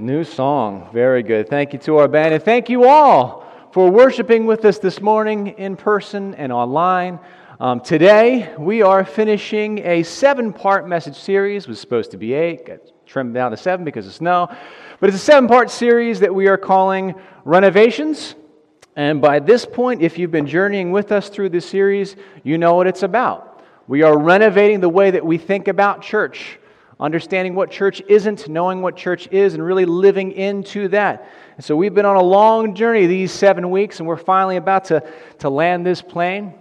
New song. Very good. Thank you to our band. And thank you all for worshiping with us this morning in person and online. Um, today, we are finishing a seven part message series. It was supposed to be eight, got trimmed down to seven because of snow. But it's a seven part series that we are calling Renovations. And by this point, if you've been journeying with us through this series, you know what it's about. We are renovating the way that we think about church understanding what church isn't, knowing what church is, and really living into that. And so we've been on a long journey these seven weeks, and we're finally about to, to land this plane.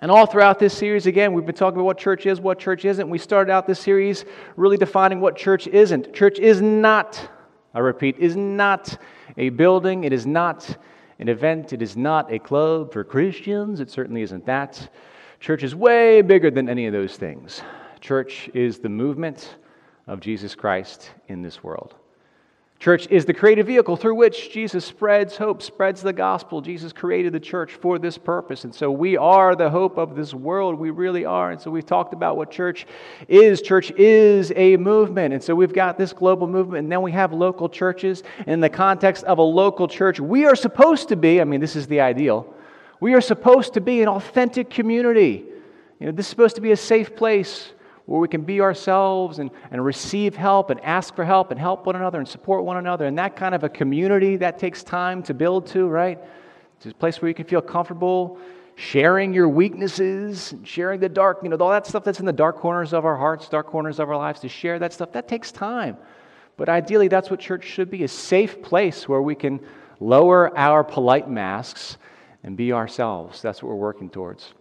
And all throughout this series, again, we've been talking about what church is, what church isn't. We started out this series really defining what church isn't. Church is not, I repeat, is not a building, it is not an event, it is not a club for Christians, it certainly isn't that. Church is way bigger than any of those things. Church is the movement of Jesus Christ in this world. Church is the creative vehicle through which Jesus spreads hope, spreads the gospel. Jesus created the church for this purpose. And so we are the hope of this world. We really are. And so we've talked about what church is. Church is a movement. And so we've got this global movement, and then we have local churches. In the context of a local church, we are supposed to be, I mean, this is the ideal, we are supposed to be an authentic community. You know, this is supposed to be a safe place where we can be ourselves and, and receive help and ask for help and help one another and support one another. And that kind of a community, that takes time to build to, right? It's a place where you can feel comfortable sharing your weaknesses, sharing the dark, you know, all that stuff that's in the dark corners of our hearts, dark corners of our lives, to share that stuff, that takes time. But ideally, that's what church should be a safe place where we can lower our polite masks and be ourselves. That's what we're working towards.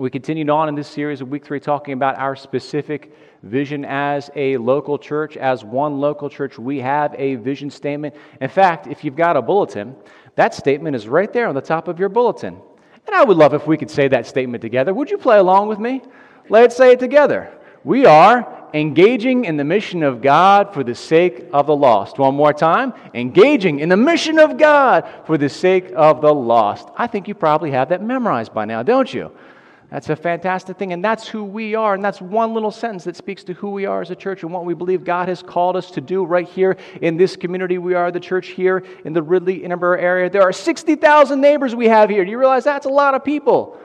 We continued on in this series of week three talking about our specific vision as a local church. As one local church, we have a vision statement. In fact, if you've got a bulletin, that statement is right there on the top of your bulletin. And I would love if we could say that statement together. Would you play along with me? Let's say it together. We are engaging in the mission of God for the sake of the lost. One more time. Engaging in the mission of God for the sake of the lost. I think you probably have that memorized by now, don't you? That's a fantastic thing, and that's who we are. And that's one little sentence that speaks to who we are as a church and what we believe God has called us to do right here in this community. We are the church here in the Ridley Innabur area. There are 60,000 neighbors we have here. Do you realize that's a lot of people?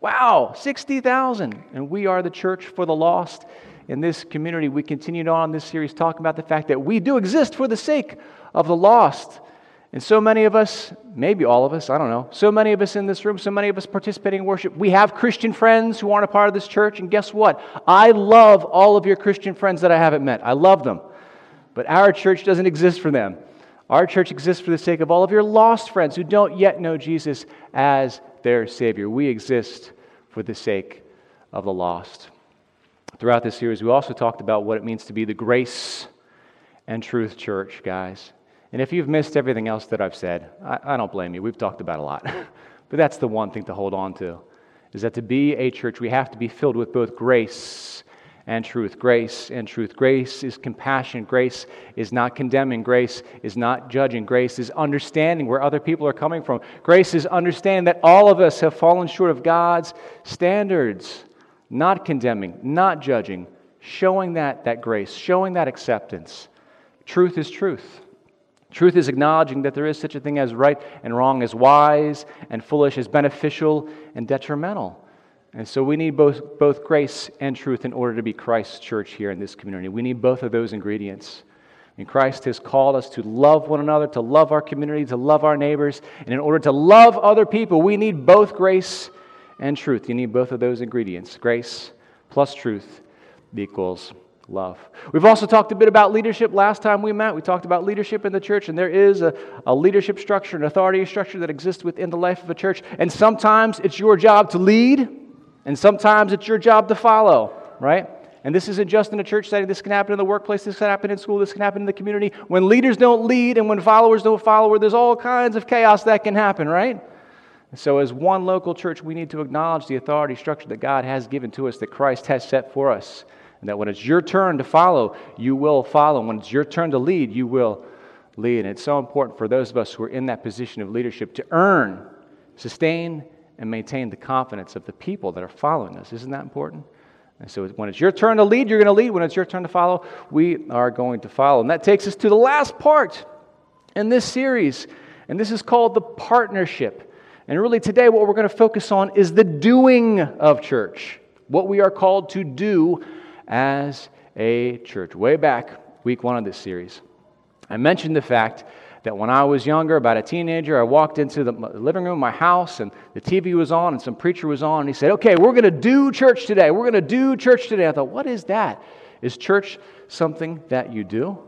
Wow, 60,000. And we are the church for the lost in this community. We continued on this series talking about the fact that we do exist for the sake of the lost. And so many of us, maybe all of us, I don't know, so many of us in this room, so many of us participating in worship, we have Christian friends who aren't a part of this church. And guess what? I love all of your Christian friends that I haven't met. I love them. But our church doesn't exist for them. Our church exists for the sake of all of your lost friends who don't yet know Jesus as their Savior. We exist for the sake of the lost. Throughout this series, we also talked about what it means to be the grace and truth church, guys. And if you've missed everything else that I've said, I, I don't blame you. We've talked about a lot. but that's the one thing to hold on to is that to be a church, we have to be filled with both grace and truth. Grace and truth. Grace is compassion. Grace is not condemning. Grace is not judging. Grace is understanding where other people are coming from. Grace is understanding that all of us have fallen short of God's standards, not condemning, not judging, showing that, that grace, showing that acceptance. Truth is truth. Truth is acknowledging that there is such a thing as right and wrong, as wise and foolish, as beneficial and detrimental. And so we need both, both grace and truth in order to be Christ's church here in this community. We need both of those ingredients. And Christ has called us to love one another, to love our community, to love our neighbors. And in order to love other people, we need both grace and truth. You need both of those ingredients. Grace plus truth equals love. We've also talked a bit about leadership last time we met. We talked about leadership in the church, and there is a, a leadership structure, an authority structure that exists within the life of a church. And sometimes it's your job to lead, and sometimes it's your job to follow, right? And this isn't just in a church setting. This can happen in the workplace. This can happen in school. This can happen in the community. When leaders don't lead and when followers don't follow, there's all kinds of chaos that can happen, right? so, as one local church, we need to acknowledge the authority structure that God has given to us, that Christ has set for us. And that when it's your turn to follow, you will follow. When it's your turn to lead, you will lead. And it's so important for those of us who are in that position of leadership to earn, sustain, and maintain the confidence of the people that are following us. Isn't that important? And so when it's your turn to lead, you're going to lead. When it's your turn to follow, we are going to follow. And that takes us to the last part in this series. And this is called the partnership. And really, today, what we're going to focus on is the doing of church, what we are called to do as a church. Way back, week one of this series, I mentioned the fact that when I was younger, about a teenager, I walked into the living room of my house and the TV was on and some preacher was on and he said, Okay, we're going to do church today. We're going to do church today. I thought, What is that? Is church something that you do?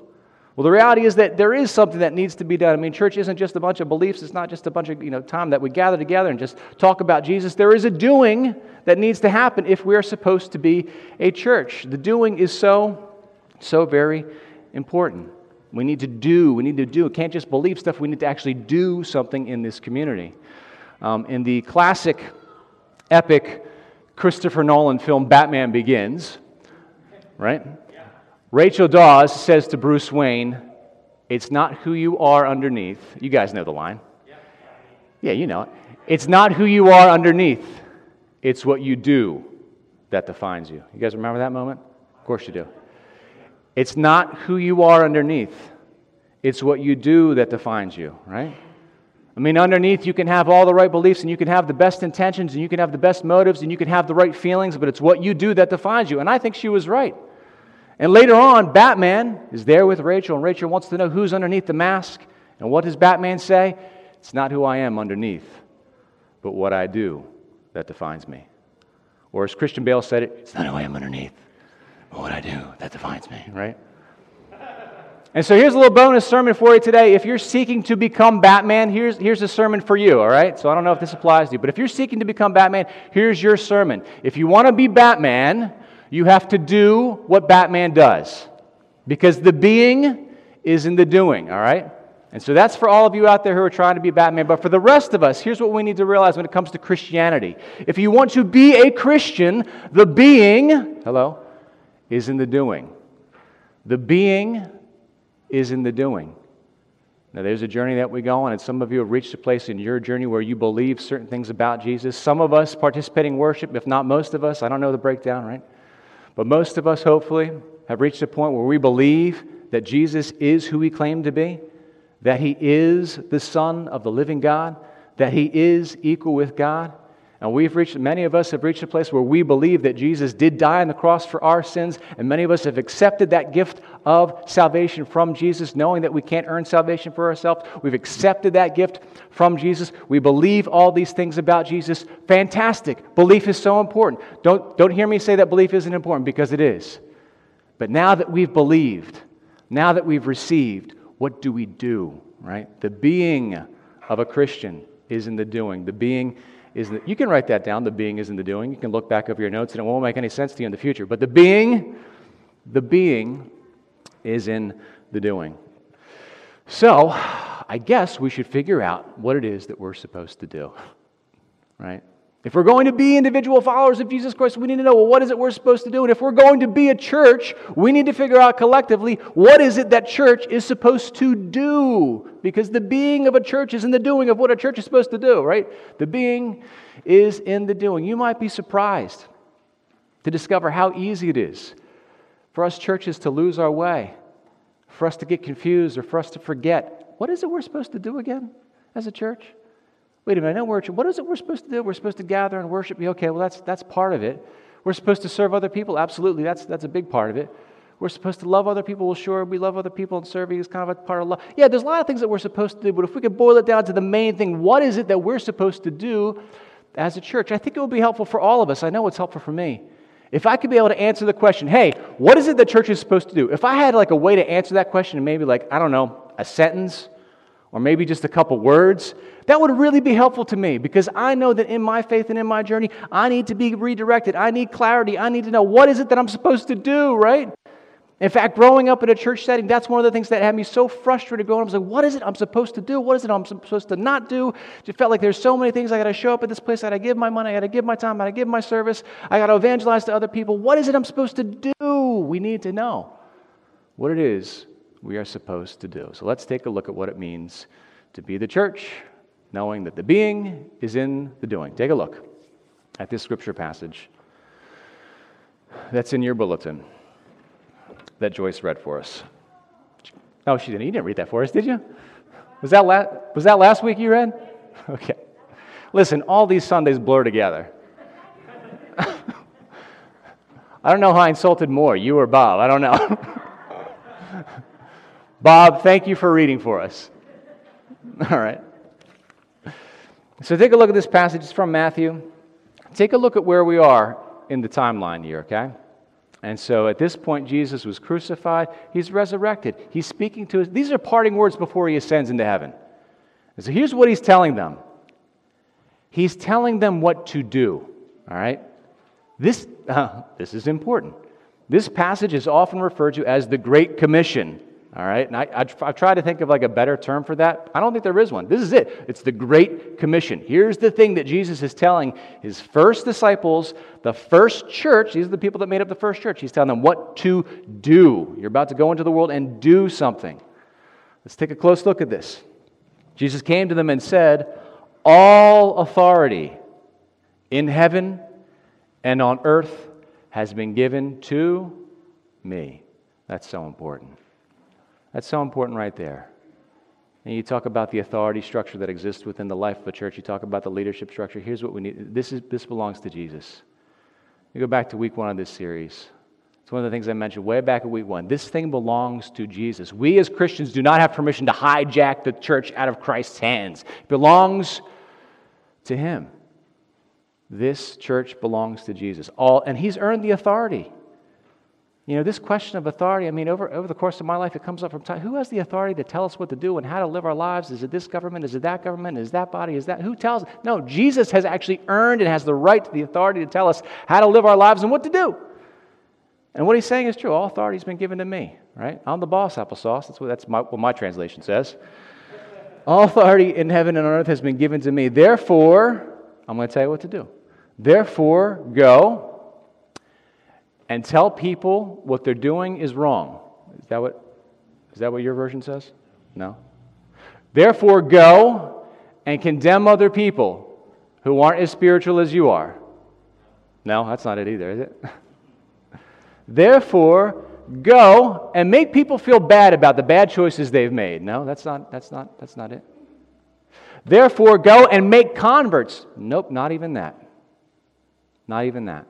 Well, the reality is that there is something that needs to be done. I mean, church isn't just a bunch of beliefs. It's not just a bunch of you know time that we gather together and just talk about Jesus. There is a doing that needs to happen if we are supposed to be a church. The doing is so, so very important. We need to do. We need to do. We can't just believe stuff. We need to actually do something in this community. Um, in the classic, epic Christopher Nolan film Batman Begins, right? Rachel Dawes says to Bruce Wayne, It's not who you are underneath. You guys know the line. Yeah, you know it. It's not who you are underneath, it's what you do that defines you. You guys remember that moment? Of course you do. It's not who you are underneath, it's what you do that defines you, right? I mean, underneath, you can have all the right beliefs and you can have the best intentions and you can have the best motives and you can have the right feelings, but it's what you do that defines you. And I think she was right. And later on, Batman is there with Rachel, and Rachel wants to know who's underneath the mask. And what does Batman say? It's not who I am underneath, but what I do that defines me. Or as Christian Bale said it, it's not who I am underneath, but what I do that defines me, right? And so here's a little bonus sermon for you today. If you're seeking to become Batman, here's, here's a sermon for you, all right? So I don't know if this applies to you, but if you're seeking to become Batman, here's your sermon. If you want to be Batman, you have to do what Batman does because the being is in the doing, all right? And so that's for all of you out there who are trying to be Batman. But for the rest of us, here's what we need to realize when it comes to Christianity. If you want to be a Christian, the being, hello, is in the doing. The being is in the doing. Now, there's a journey that we go on, and some of you have reached a place in your journey where you believe certain things about Jesus. Some of us participating in worship, if not most of us, I don't know the breakdown, right? But most of us, hopefully, have reached a point where we believe that Jesus is who he claimed to be, that he is the Son of the living God, that he is equal with God. And we've reached, many of us have reached a place where we believe that Jesus did die on the cross for our sins, and many of us have accepted that gift of salvation from Jesus, knowing that we can't earn salvation for ourselves. We've accepted that gift from Jesus. We believe all these things about Jesus. Fantastic. Belief is so important. Don't, don't hear me say that belief isn't important because it is. But now that we've believed, now that we've received, what do we do, right? The being of a Christian is in the doing. The being is the, you can write that down. The being is in the doing. You can look back over your notes, and it won't make any sense to you in the future. But the being, the being is in the doing. So, I guess we should figure out what it is that we're supposed to do, right? If we're going to be individual followers of Jesus Christ, we need to know well, what is it we're supposed to do? And if we're going to be a church, we need to figure out collectively what is it that church is supposed to do? Because the being of a church is in the doing of what a church is supposed to do, right? The being is in the doing. You might be surprised to discover how easy it is for us churches to lose our way, for us to get confused, or for us to forget. What is it we're supposed to do again as a church? Wait a minute, no, we're, what is it we're supposed to do? We're supposed to gather and worship. Okay, well, that's, that's part of it. We're supposed to serve other people. Absolutely, that's, that's a big part of it. We're supposed to love other people. Well, sure, we love other people, and serving is kind of a part of love. Yeah, there's a lot of things that we're supposed to do, but if we could boil it down to the main thing, what is it that we're supposed to do as a church? I think it would be helpful for all of us. I know it's helpful for me. If I could be able to answer the question, hey, what is it that church is supposed to do? If I had like a way to answer that question maybe like, I don't know, a sentence or maybe just a couple words, that would really be helpful to me because I know that in my faith and in my journey, I need to be redirected. I need clarity. I need to know what is it that I'm supposed to do, right? In fact, growing up in a church setting, that's one of the things that had me so frustrated growing Up. I was like, what is it I'm supposed to do? What is it I'm supposed to not do? It felt like there's so many things I got to show up at this place. I got to give my money. I got to give my time. I got to give my service. I got to evangelize to other people. What is it I'm supposed to do? We need to know what it is we are supposed to do. So let's take a look at what it means to be the church, knowing that the being is in the doing. Take a look at this scripture passage. that's in your bulletin that Joyce read for us. Oh, she didn't. You didn't read that for us, did you? Was that, la- was that last week you read? Okay. Listen, all these Sundays blur together. I don't know how I insulted more, you or Bob. I don't know. Bob, thank you for reading for us. All right. So take a look at this passage. It's from Matthew. Take a look at where we are in the timeline here, okay? And so at this point, Jesus was crucified. He's resurrected. He's speaking to us. These are parting words before he ascends into heaven. And so here's what he's telling them He's telling them what to do, all right? This, uh, this is important. This passage is often referred to as the Great Commission. All right, and I, I've tried to think of like a better term for that. I don't think there is one. This is it. It's the Great Commission. Here's the thing that Jesus is telling his first disciples, the first church, these are the people that made up the first church. He's telling them what to do. You're about to go into the world and do something. Let's take a close look at this. Jesus came to them and said, All authority in heaven and on earth has been given to me. That's so important. That's so important right there. And you talk about the authority structure that exists within the life of a church. You talk about the leadership structure. Here's what we need. This, is, this belongs to Jesus. You go back to week one of this series. It's one of the things I mentioned way back at week one. This thing belongs to Jesus. We as Christians do not have permission to hijack the church out of Christ's hands. It belongs to Him. This church belongs to Jesus. All, and He's earned the authority. You know, this question of authority, I mean, over, over the course of my life, it comes up from time. Who has the authority to tell us what to do and how to live our lives? Is it this government? Is it that government? Is that body? Is that? Who tells? No, Jesus has actually earned and has the right to the authority to tell us how to live our lives and what to do. And what he's saying is true. All authority has been given to me, right? I'm the boss, applesauce. That's what, that's my, what my translation says. All authority in heaven and on earth has been given to me. Therefore, I'm going to tell you what to do. Therefore, go and tell people what they're doing is wrong. Is that what, is that what your version says? No. Therefore, go and condemn other people who aren't as spiritual as you are. No, that's not it either, is it? Therefore, go and make people feel bad about the bad choices they've made. No, that's not, that's not, that's not it. Therefore, go and make converts. Nope, not even that. Not even that.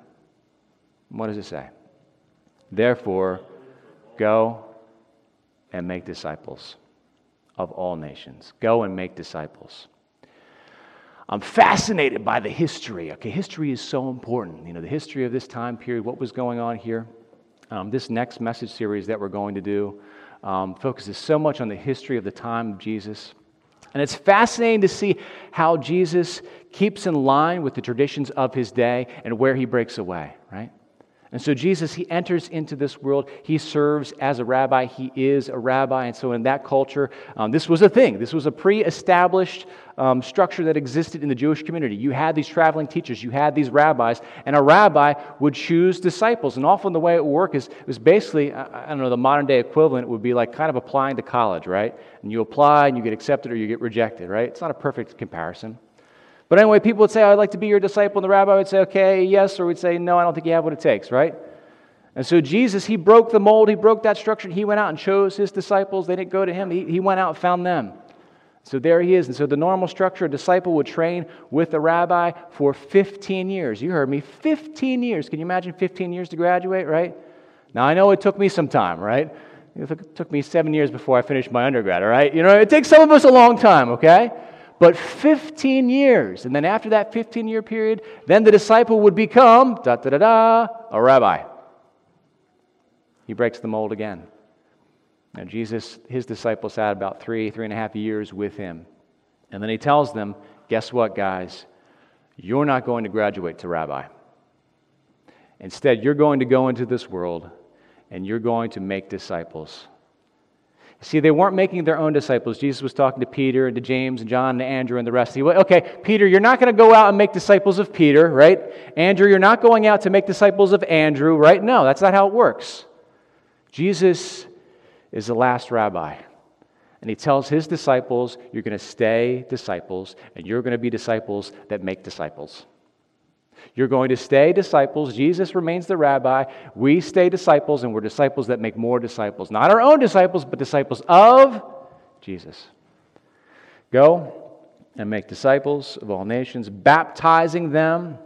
What does it say? Therefore, go and make disciples of all nations. Go and make disciples. I'm fascinated by the history. Okay, history is so important. You know, the history of this time period, what was going on here. Um, this next message series that we're going to do um, focuses so much on the history of the time of Jesus. And it's fascinating to see how Jesus keeps in line with the traditions of his day and where he breaks away, right? And so Jesus, he enters into this world. He serves as a rabbi. He is a rabbi. And so in that culture, um, this was a thing. This was a pre established um, structure that existed in the Jewish community. You had these traveling teachers, you had these rabbis, and a rabbi would choose disciples. And often the way it would work is it was basically, I, I don't know, the modern day equivalent would be like kind of applying to college, right? And you apply and you get accepted or you get rejected, right? It's not a perfect comparison. But anyway, people would say, I'd like to be your disciple. And the rabbi would say, okay, yes. Or we'd say, no, I don't think you have what it takes, right? And so Jesus, he broke the mold. He broke that structure. He went out and chose his disciples. They didn't go to him. He, he went out and found them. So there he is. And so the normal structure, a disciple would train with a rabbi for 15 years. You heard me, 15 years. Can you imagine 15 years to graduate, right? Now, I know it took me some time, right? It took me seven years before I finished my undergrad, all right? You know, it takes some of us a long time, okay? But 15 years. And then after that 15 year period, then the disciple would become, da da da da, a rabbi. He breaks the mold again. Now, Jesus, his disciples had about three, three and a half years with him. And then he tells them, guess what, guys? You're not going to graduate to rabbi. Instead, you're going to go into this world and you're going to make disciples. See, they weren't making their own disciples. Jesus was talking to Peter and to James and John and Andrew and the rest. He went, okay, Peter, you're not going to go out and make disciples of Peter, right? Andrew, you're not going out to make disciples of Andrew, right? No, that's not how it works. Jesus is the last rabbi. And he tells his disciples, you're going to stay disciples, and you're going to be disciples that make disciples. You're going to stay disciples. Jesus remains the rabbi. We stay disciples, and we're disciples that make more disciples. Not our own disciples, but disciples of Jesus. Go and make disciples of all nations, baptizing them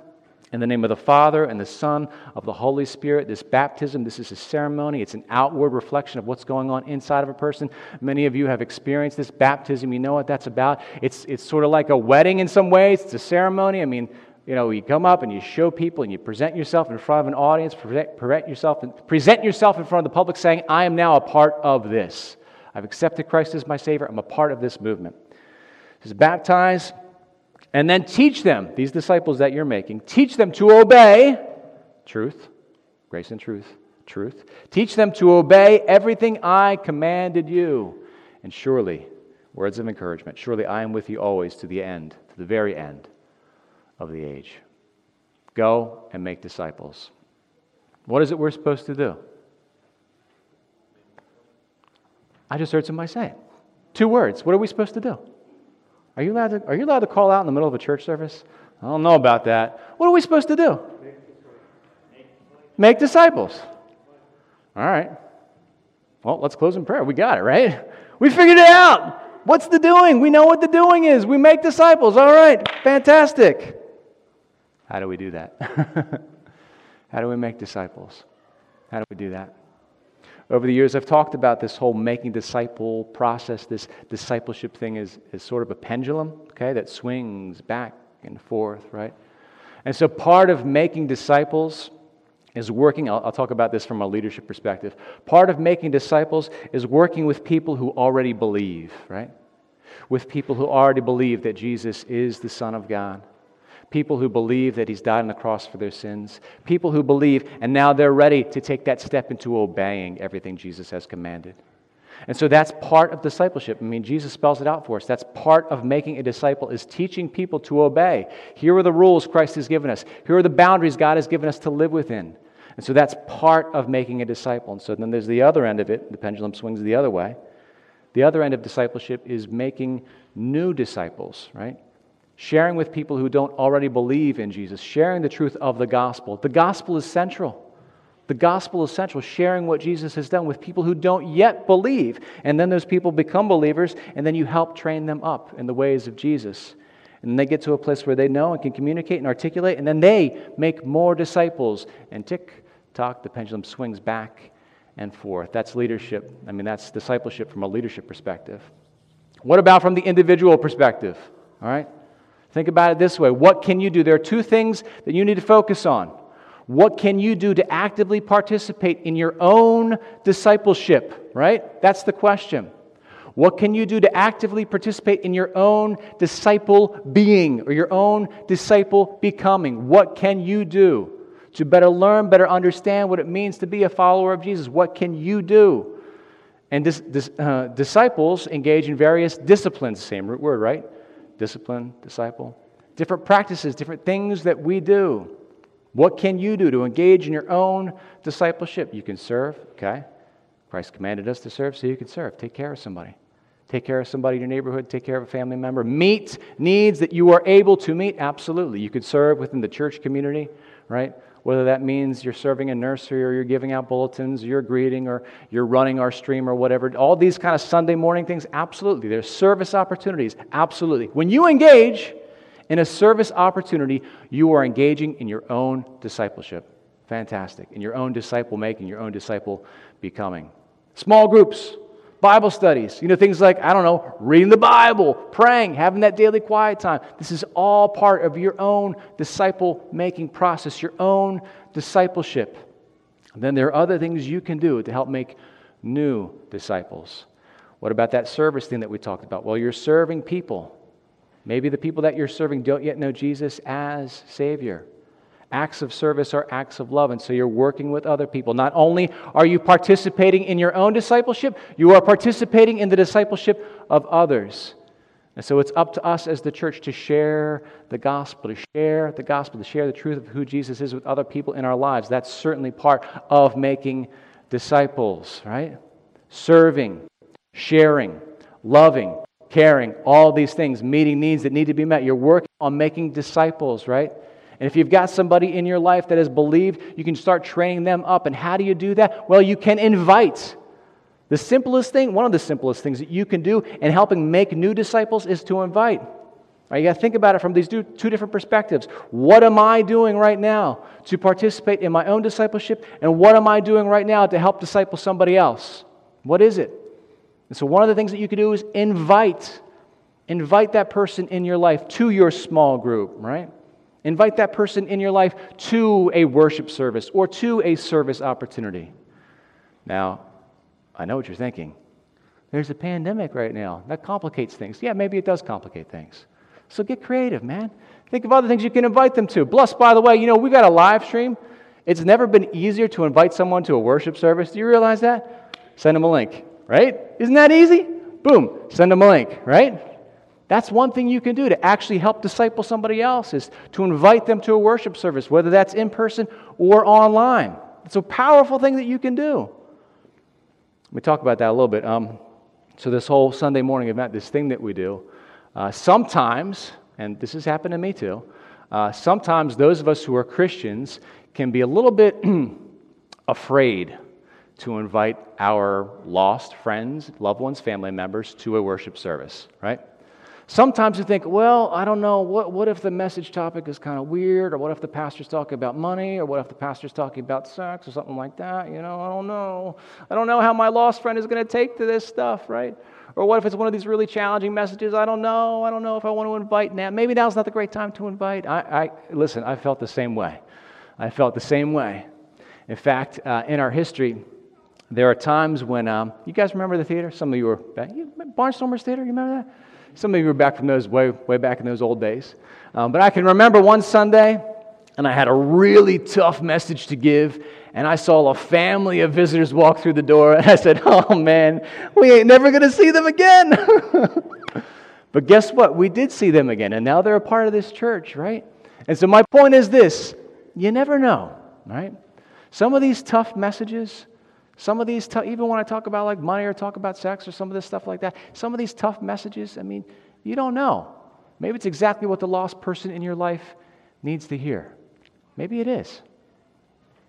in the name of the Father and the Son of the Holy Spirit. This baptism, this is a ceremony. It's an outward reflection of what's going on inside of a person. Many of you have experienced this baptism. You know what that's about. It's, it's sort of like a wedding in some ways. It's a ceremony. I mean, you know, you come up and you show people and you present yourself in front of an audience, present, present, yourself, present yourself in front of the public saying, I am now a part of this. I've accepted Christ as my Savior. I'm a part of this movement. Just baptize and then teach them, these disciples that you're making, teach them to obey truth, grace and truth, truth. Teach them to obey everything I commanded you. And surely, words of encouragement, surely I am with you always to the end, to the very end of the age. Go and make disciples. What is it we're supposed to do? I just heard somebody say it. Two words. What are we supposed to do? Are you allowed to, are you allowed to call out in the middle of a church service? I don't know about that. What are we supposed to do? Make disciples. All right. Well, let's close in prayer. We got it, right? We figured it out. What's the doing? We know what the doing is. We make disciples. All right. Fantastic. How do we do that? How do we make disciples? How do we do that? Over the years, I've talked about this whole making disciple process. This discipleship thing is, is sort of a pendulum, okay, that swings back and forth, right? And so part of making disciples is working, I'll, I'll, talk about this from a leadership perspective. Part of making disciples is working with people who already believe, right? With people who already believe that Jesus is the Son of God people who believe that he's died on the cross for their sins, people who believe, and now they're ready to take that step into obeying everything Jesus has commanded. And so that's part of discipleship. I mean, Jesus spells it out for us. That's part of making a disciple is teaching people to obey. Here are the rules Christ has given us. Here are the boundaries God has given us to live within. And so that's part of making a disciple. And so then there's the other end of it. The pendulum swings the other way. The other end of discipleship is making new disciples, right? Sharing with people who don't already believe in Jesus, sharing the truth of the gospel. The gospel is central. The gospel is central, sharing what Jesus has done with people who don't yet believe. And then those people become believers, and then you help train them up in the ways of Jesus. And they get to a place where they know and can communicate and articulate, and then they make more disciples. And tick tock, the pendulum swings back and forth. That's leadership. I mean, that's discipleship from a leadership perspective. What about from the individual perspective? All right? Think about it this way What can you do? There are two things that you need to focus on. What can you do to actively participate in your own discipleship, right? That's the question. What can you do to actively participate in your own disciple being or your own disciple becoming? What can you do to better learn, better understand what it means to be a follower of Jesus? What can you do? And uh, disciples engage in various disciplines, same root word, right? Discipline, disciple. Different practices, different things that we do. What can you do to engage in your own discipleship? You can serve, okay? Christ commanded us to serve, so you can serve. Take care of somebody. Take care of somebody in your neighborhood, take care of a family member. Meet needs that you are able to meet, absolutely. You could serve within the church community, right? Whether that means you're serving a nursery or you're giving out bulletins, you're greeting, or you're running our stream or whatever. All these kind of Sunday morning things, absolutely. There's service opportunities, absolutely. When you engage in a service opportunity, you are engaging in your own discipleship. Fantastic. In your own disciple making, your own disciple becoming. Small groups, Bible studies, you know, things like, I don't know, reading the Bible, praying, having that daily quiet time. This is all part of your own disciple making process, your own discipleship. And then there are other things you can do to help make new disciples. What about that service thing that we talked about? Well, you're serving people. Maybe the people that you're serving don't yet know Jesus as Savior. Acts of service are acts of love. And so you're working with other people. Not only are you participating in your own discipleship, you are participating in the discipleship of others. And so it's up to us as the church to share the gospel, to share the gospel, to share the truth of who Jesus is with other people in our lives. That's certainly part of making disciples, right? Serving, sharing, loving, caring, all these things, meeting needs that need to be met. You're working on making disciples, right? And if you've got somebody in your life that has believed, you can start training them up. And how do you do that? Well, you can invite. The simplest thing, one of the simplest things that you can do in helping make new disciples is to invite. Right, you got to think about it from these two, different perspectives. What am I doing right now to participate in my own discipleship? And what am I doing right now to help disciple somebody else? What is it? And so, one of the things that you can do is invite. Invite that person in your life to your small group, right? Invite that person in your life to a worship service or to a service opportunity. Now, I know what you're thinking. There's a pandemic right now. That complicates things. Yeah, maybe it does complicate things. So get creative, man. Think of other things you can invite them to. Plus, by the way, you know, we got a live stream. It's never been easier to invite someone to a worship service. Do you realize that? Send them a link, right? Isn't that easy? Boom, send them a link, right? That's one thing you can do to actually help disciple somebody else is to invite them to a worship service, whether that's in person or online. It's a powerful thing that you can do. Let me talk about that a little bit. Um, so, this whole Sunday morning event, this thing that we do, uh, sometimes, and this has happened to me too, uh, sometimes those of us who are Christians can be a little bit afraid to invite our lost friends, loved ones, family members to a worship service, right? Sometimes you think, well, I don't know, what, what if the message topic is kind of weird, or what if the pastor's talking about money, or what if the pastor's talking about sex, or something like that? You know, I don't know. I don't know how my lost friend is going to take to this stuff, right? Or what if it's one of these really challenging messages? I don't know. I don't know if I want to invite now. Maybe now's not the great time to invite. I, I listen. I felt the same way. I felt the same way. In fact, uh, in our history, there are times when um, you guys remember the theater. Some of you were back. Barnstormers Theater. You remember that? Some of you were back from those way way back in those old days. Um, but I can remember one Sunday, and I had a really tough message to give, and I saw a family of visitors walk through the door, and I said, Oh man, we ain't never to see them again. but guess what? We did see them again, and now they're a part of this church, right? And so my point is this you never know, right? Some of these tough messages, some of these, t- even when I talk about like money or talk about sex or some of this stuff like that, some of these tough messages, I mean, you don't know. Maybe it's exactly what the lost person in your life needs to hear. Maybe it is.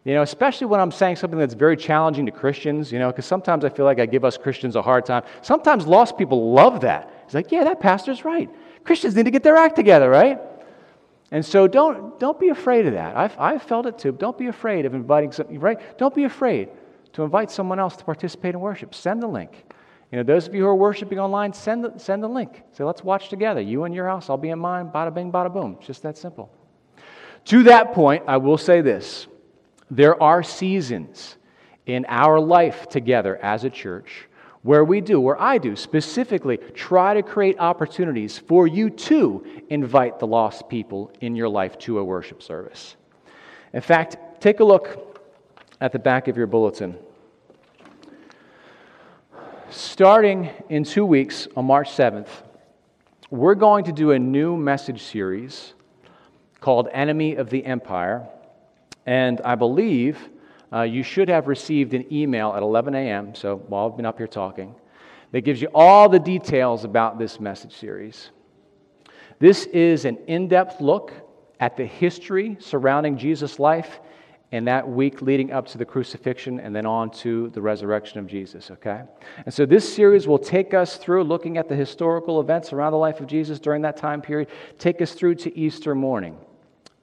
You know, especially when I'm saying something that's very challenging to Christians, you know, because sometimes I feel like I give us Christians a hard time. Sometimes lost people love that. It's like, yeah, that pastor's right. Christians need to get their act together, right? And so don't, don't be afraid of that. I've, I've felt it too. Don't be afraid of inviting something, right? Don't be afraid to invite someone else to participate in worship. Send the link. You know, those of you who are worshiping online, send the, send the link. Say, let's watch together. You in your house, I'll be in mine. Bada bing, bada boom. It's just that simple. To that point, I will say this there are seasons in our life together as a church where we do, where I do specifically, try to create opportunities for you to invite the lost people in your life to a worship service. In fact, take a look at the back of your bulletin. Starting in two weeks on March 7th, we're going to do a new message series called Enemy of the Empire. And I believe uh, you should have received an email at 11 a.m., so while I've been up here talking, that gives you all the details about this message series. This is an in depth look at the history surrounding Jesus' life and that week leading up to the crucifixion and then on to the resurrection of Jesus, okay? And so this series will take us through looking at the historical events around the life of Jesus during that time period, take us through to Easter morning.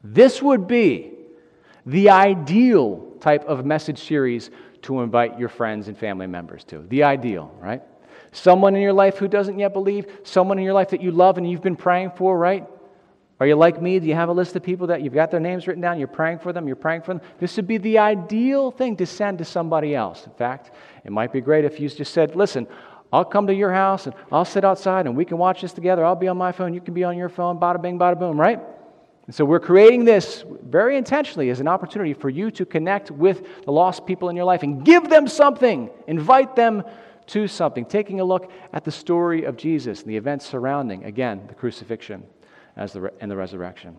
This would be the ideal type of message series to invite your friends and family members to. The ideal, right? Someone in your life who doesn't yet believe, someone in your life that you love and you've been praying for, right? Are you like me? Do you have a list of people that you've got their names written down? You're praying for them, you're praying for them. This would be the ideal thing to send to somebody else. In fact, it might be great if you just said, Listen, I'll come to your house and I'll sit outside and we can watch this together. I'll be on my phone, you can be on your phone, bada bing, bada boom, right? And so we're creating this very intentionally as an opportunity for you to connect with the lost people in your life and give them something, invite them to something, taking a look at the story of Jesus and the events surrounding, again, the crucifixion as the, and the resurrection.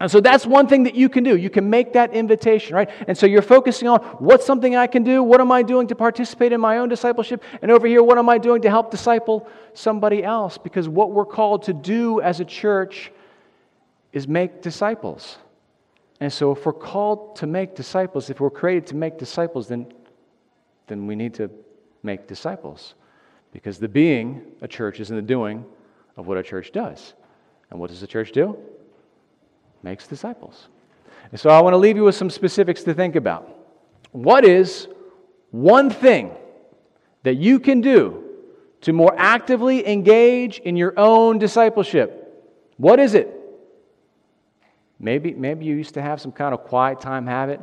And so that's one thing that you can do. You can make that invitation, right? And so you're focusing on what's something I can do? What am I doing to participate in my own discipleship? And over here, what am I doing to help disciple somebody else? Because what we're called to do as a church is make disciples. And so, if we're called to make disciples, if we're created to make disciples, then, then we need to make disciples. Because the being a church is in the doing of what a church does. And what does the church do? Makes disciples. And so I want to leave you with some specifics to think about. What is one thing that you can do to more actively engage in your own discipleship? What is it? Maybe, maybe you used to have some kind of quiet time habit.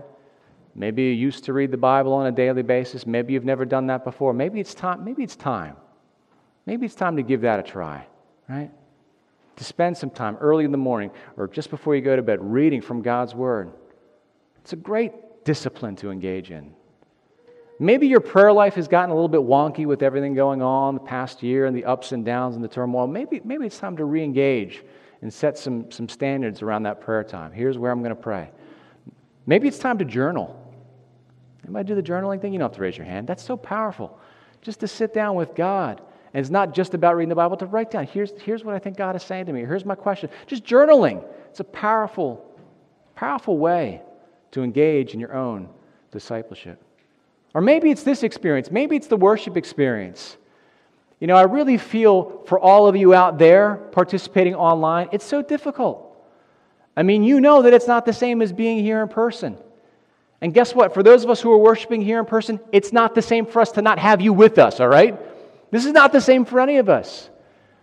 Maybe you used to read the Bible on a daily basis. Maybe you've never done that before. Maybe it's time. Maybe it's time. Maybe it's time to give that a try, right? To spend some time early in the morning or just before you go to bed reading from God's Word. It's a great discipline to engage in. Maybe your prayer life has gotten a little bit wonky with everything going on the past year and the ups and downs and the turmoil. Maybe, maybe it's time to re engage and set some, some standards around that prayer time. Here's where I'm going to pray. Maybe it's time to journal. Anybody do the journaling thing? You don't have to raise your hand. That's so powerful. Just to sit down with God. And it's not just about reading the Bible, to write down, here's, here's what I think God is saying to me. Here's my question. Just journaling. It's a powerful, powerful way to engage in your own discipleship. Or maybe it's this experience. Maybe it's the worship experience. You know, I really feel for all of you out there participating online, it's so difficult. I mean, you know that it's not the same as being here in person. And guess what? For those of us who are worshiping here in person, it's not the same for us to not have you with us, all right? This is not the same for any of us.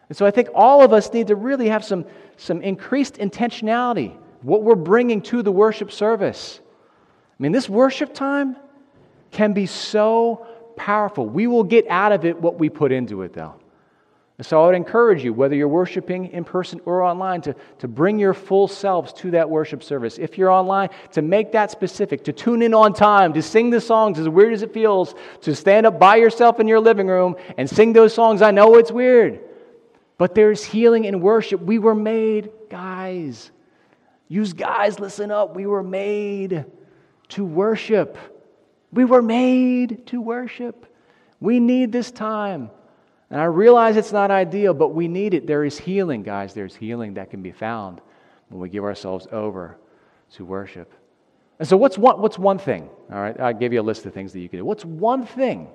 And so I think all of us need to really have some, some increased intentionality, what we're bringing to the worship service. I mean, this worship time can be so powerful. We will get out of it what we put into it, though. And so I would encourage you, whether you're worshiping in person or online, to, to bring your full selves to that worship service. If you're online, to make that specific, to tune in on time, to sing the songs as weird as it feels, to stand up by yourself in your living room and sing those songs. I know it's weird, but there's healing in worship. We were made, guys. Use guys, listen up. We were made to worship. We were made to worship. We need this time. And I realize it's not ideal, but we need it. There is healing, guys. There's healing that can be found when we give ourselves over to worship. And so, what's one, what's one thing? All right, I gave you a list of things that you can do. What's one thing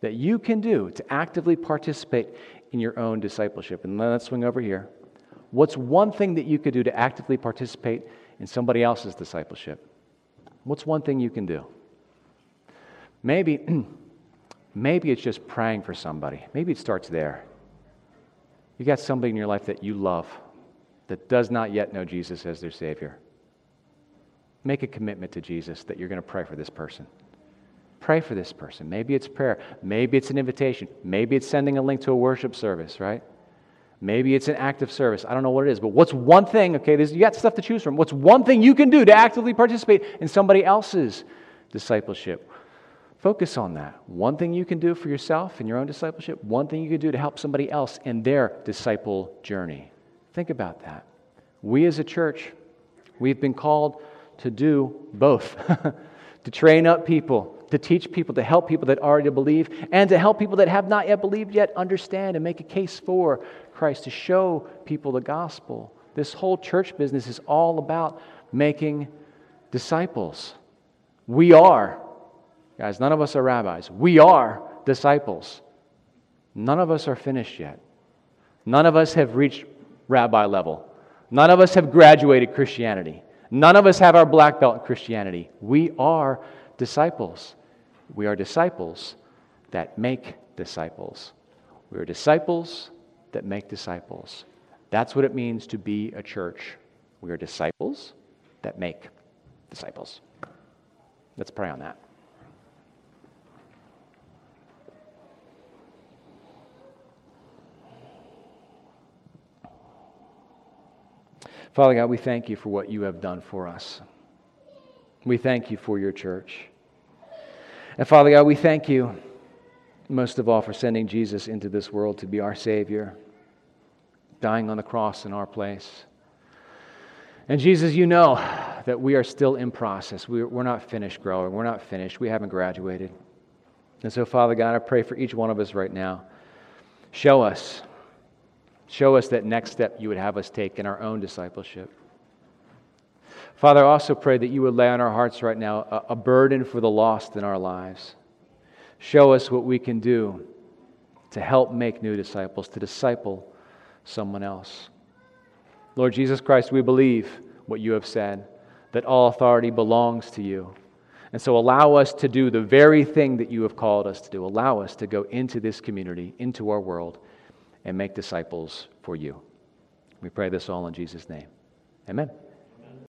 that you can do to actively participate in your own discipleship? And let's swing over here. What's one thing that you could do to actively participate in somebody else's discipleship? What's one thing you can do? Maybe, maybe it's just praying for somebody. Maybe it starts there. You got somebody in your life that you love that does not yet know Jesus as their Savior. Make a commitment to Jesus that you're going to pray for this person. Pray for this person. Maybe it's prayer. Maybe it's an invitation. Maybe it's sending a link to a worship service, right? Maybe it's an active service. I don't know what it is. But what's one thing, okay, you got stuff to choose from. What's one thing you can do to actively participate in somebody else's discipleship? Focus on that. One thing you can do for yourself in your own discipleship, one thing you can do to help somebody else in their disciple journey. Think about that. We as a church, we've been called to do both to train up people, to teach people, to help people that already believe, and to help people that have not yet believed yet understand and make a case for Christ, to show people the gospel. This whole church business is all about making disciples. We are Guys, none of us are rabbis. We are disciples. None of us are finished yet. None of us have reached rabbi level. None of us have graduated Christianity. None of us have our black belt in Christianity. We are disciples. We are disciples that make disciples. We are disciples that make disciples. That's what it means to be a church. We are disciples that make disciples. Let's pray on that. Father God, we thank you for what you have done for us. We thank you for your church. And Father God, we thank you most of all for sending Jesus into this world to be our Savior, dying on the cross in our place. And Jesus, you know that we are still in process. We're not finished growing. We're not finished. We haven't graduated. And so, Father God, I pray for each one of us right now. Show us Show us that next step you would have us take in our own discipleship. Father, I also pray that you would lay on our hearts right now a, a burden for the lost in our lives. Show us what we can do to help make new disciples, to disciple someone else. Lord Jesus Christ, we believe what you have said, that all authority belongs to you. And so allow us to do the very thing that you have called us to do. Allow us to go into this community, into our world, and make disciples for you. We pray this all in Jesus' name. Amen.